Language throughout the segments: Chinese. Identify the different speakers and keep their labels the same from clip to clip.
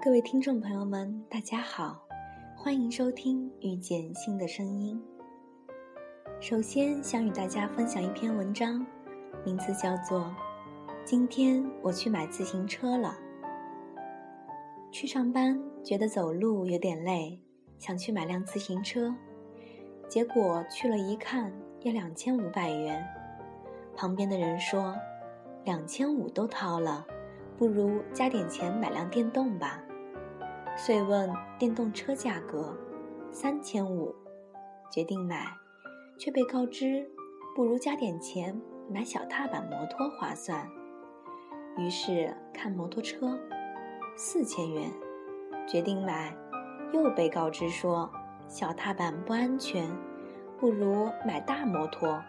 Speaker 1: 各位听众朋友们，大家好，欢迎收听《遇见新的声音》。首先想与大家分享一篇文章，名字叫做《今天我去买自行车了》。去上班觉得走路有点累，想去买辆自行车，结果去了一看要两千五百元。旁边的人说：“两千五都掏了，不如加点钱买辆电动吧。”遂问电动车价格，三千五，决定买，却被告知不如加点钱买小踏板摩托划算。于是看摩托车。四千元，决定买，又被告知说小踏板不安全，不如买大摩托。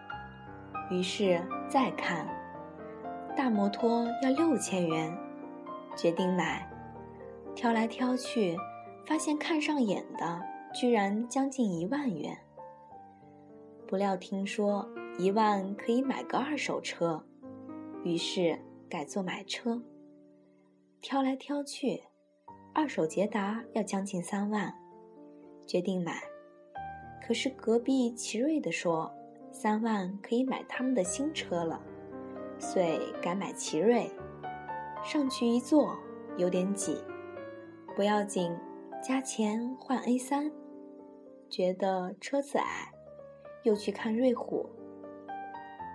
Speaker 1: 于是再看，大摩托要六千元，决定买，挑来挑去，发现看上眼的居然将近一万元。不料听说一万可以买个二手车，于是改做买车。挑来挑去，二手捷达要将近三万，决定买。可是隔壁奇瑞的说，三万可以买他们的新车了，遂改买奇瑞。上去一坐有点挤，不要紧，加钱换 A 三。觉得车子矮，又去看瑞虎。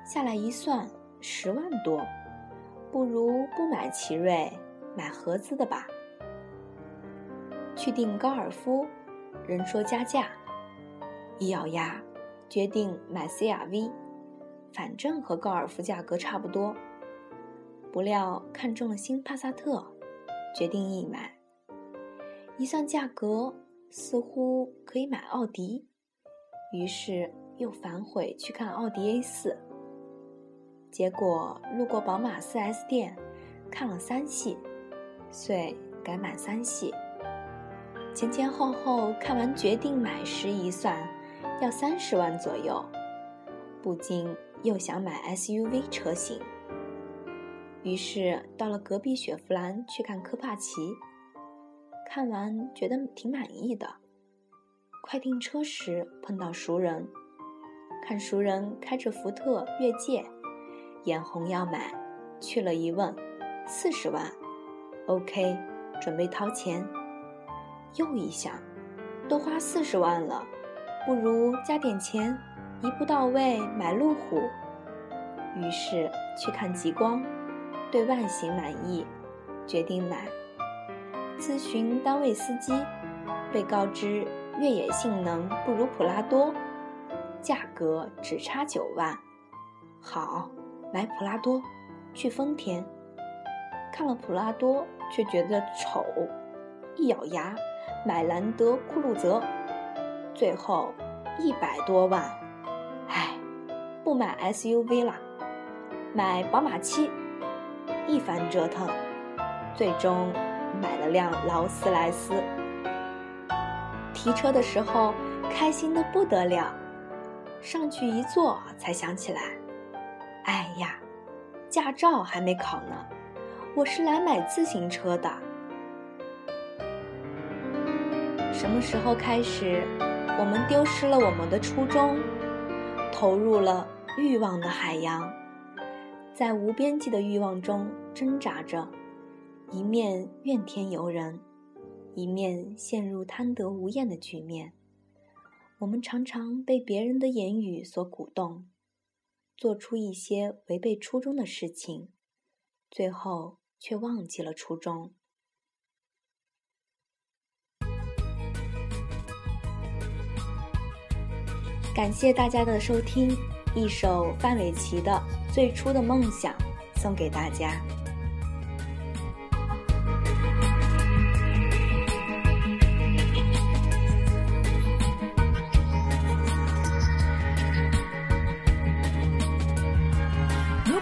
Speaker 1: 下来一算，十万多，不如不买奇瑞。买合资的吧。去订高尔夫，人说加价，一咬牙，决定买 CRV，反正和高尔夫价格差不多。不料看中了新帕萨特，决定一买。一算价格，似乎可以买奥迪，于是又反悔去看奥迪 A 四。结果路过宝马 4S 店，看了三系。遂改买三系，前前后后看完决定买时一算，要三十万左右，不禁又想买 SUV 车型。于是到了隔壁雪佛兰去看科帕奇，看完觉得挺满意的。快订车时碰到熟人，看熟人开着福特越界，眼红要买，去了一问，四十万。OK，准备掏钱。又一想，都花四十万了，不如加点钱，一步到位买路虎。于是去看极光，对外形满意，决定买。咨询单位司机，被告知越野性能不如普拉多，价格只差九万。好，买普拉多，去丰田。看了普拉多，却觉得丑，一咬牙买兰德酷路泽，最后一百多万，不买 SUV 了，买宝马七，一番折腾，最终买了辆劳斯莱斯。提车的时候开心的不得了，上去一坐才想起来，哎呀，驾照还没考呢。我是来买自行车的。什么时候开始，我们丢失了我们的初衷，投入了欲望的海洋，在无边际的欲望中挣扎着，一面怨天尤人，一面陷入贪得无厌的局面。我们常常被别人的言语所鼓动，做出一些违背初衷的事情，最后。却忘记了初衷。感谢大家的收听，一首范玮琪的《最初的梦想》送给大家。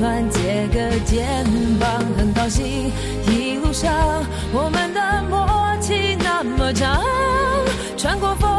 Speaker 2: 暖，借个肩膀，很高兴一路上我们的默契那么长。穿过风，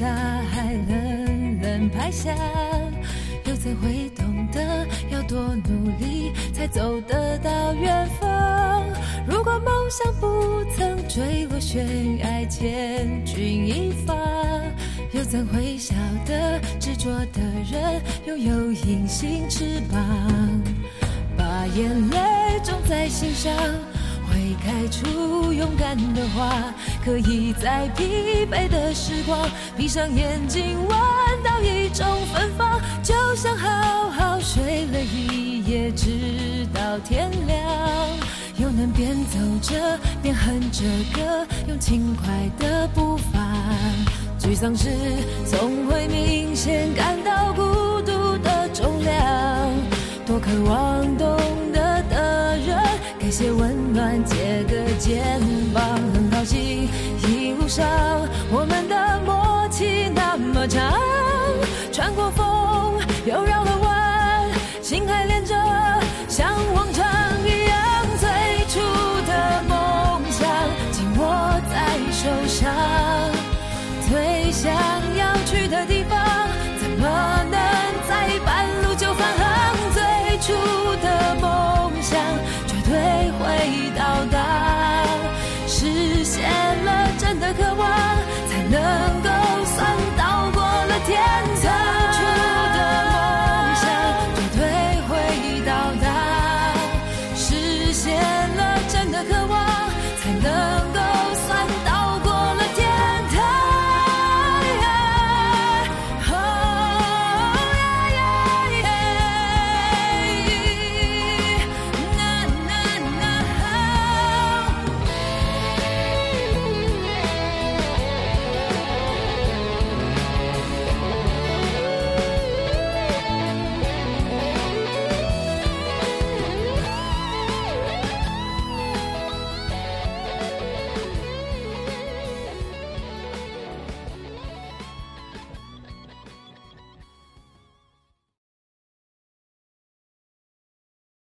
Speaker 2: 大海冷冷拍下，又怎会懂得要多努力才走得到远方？如果梦想不曾坠落悬崖，千钧一发，又怎会晓得执着的人拥有隐形翅膀？把眼泪种在心上。会开出勇敢的花，可以在疲惫的时光，闭上眼睛闻到一种芬芳，就像好好睡了一夜，直到天亮，又能边走着边哼着歌，用轻快的步伐。沮丧时总会明显感到孤独的重量，多渴望懂得的人。给些温暖，借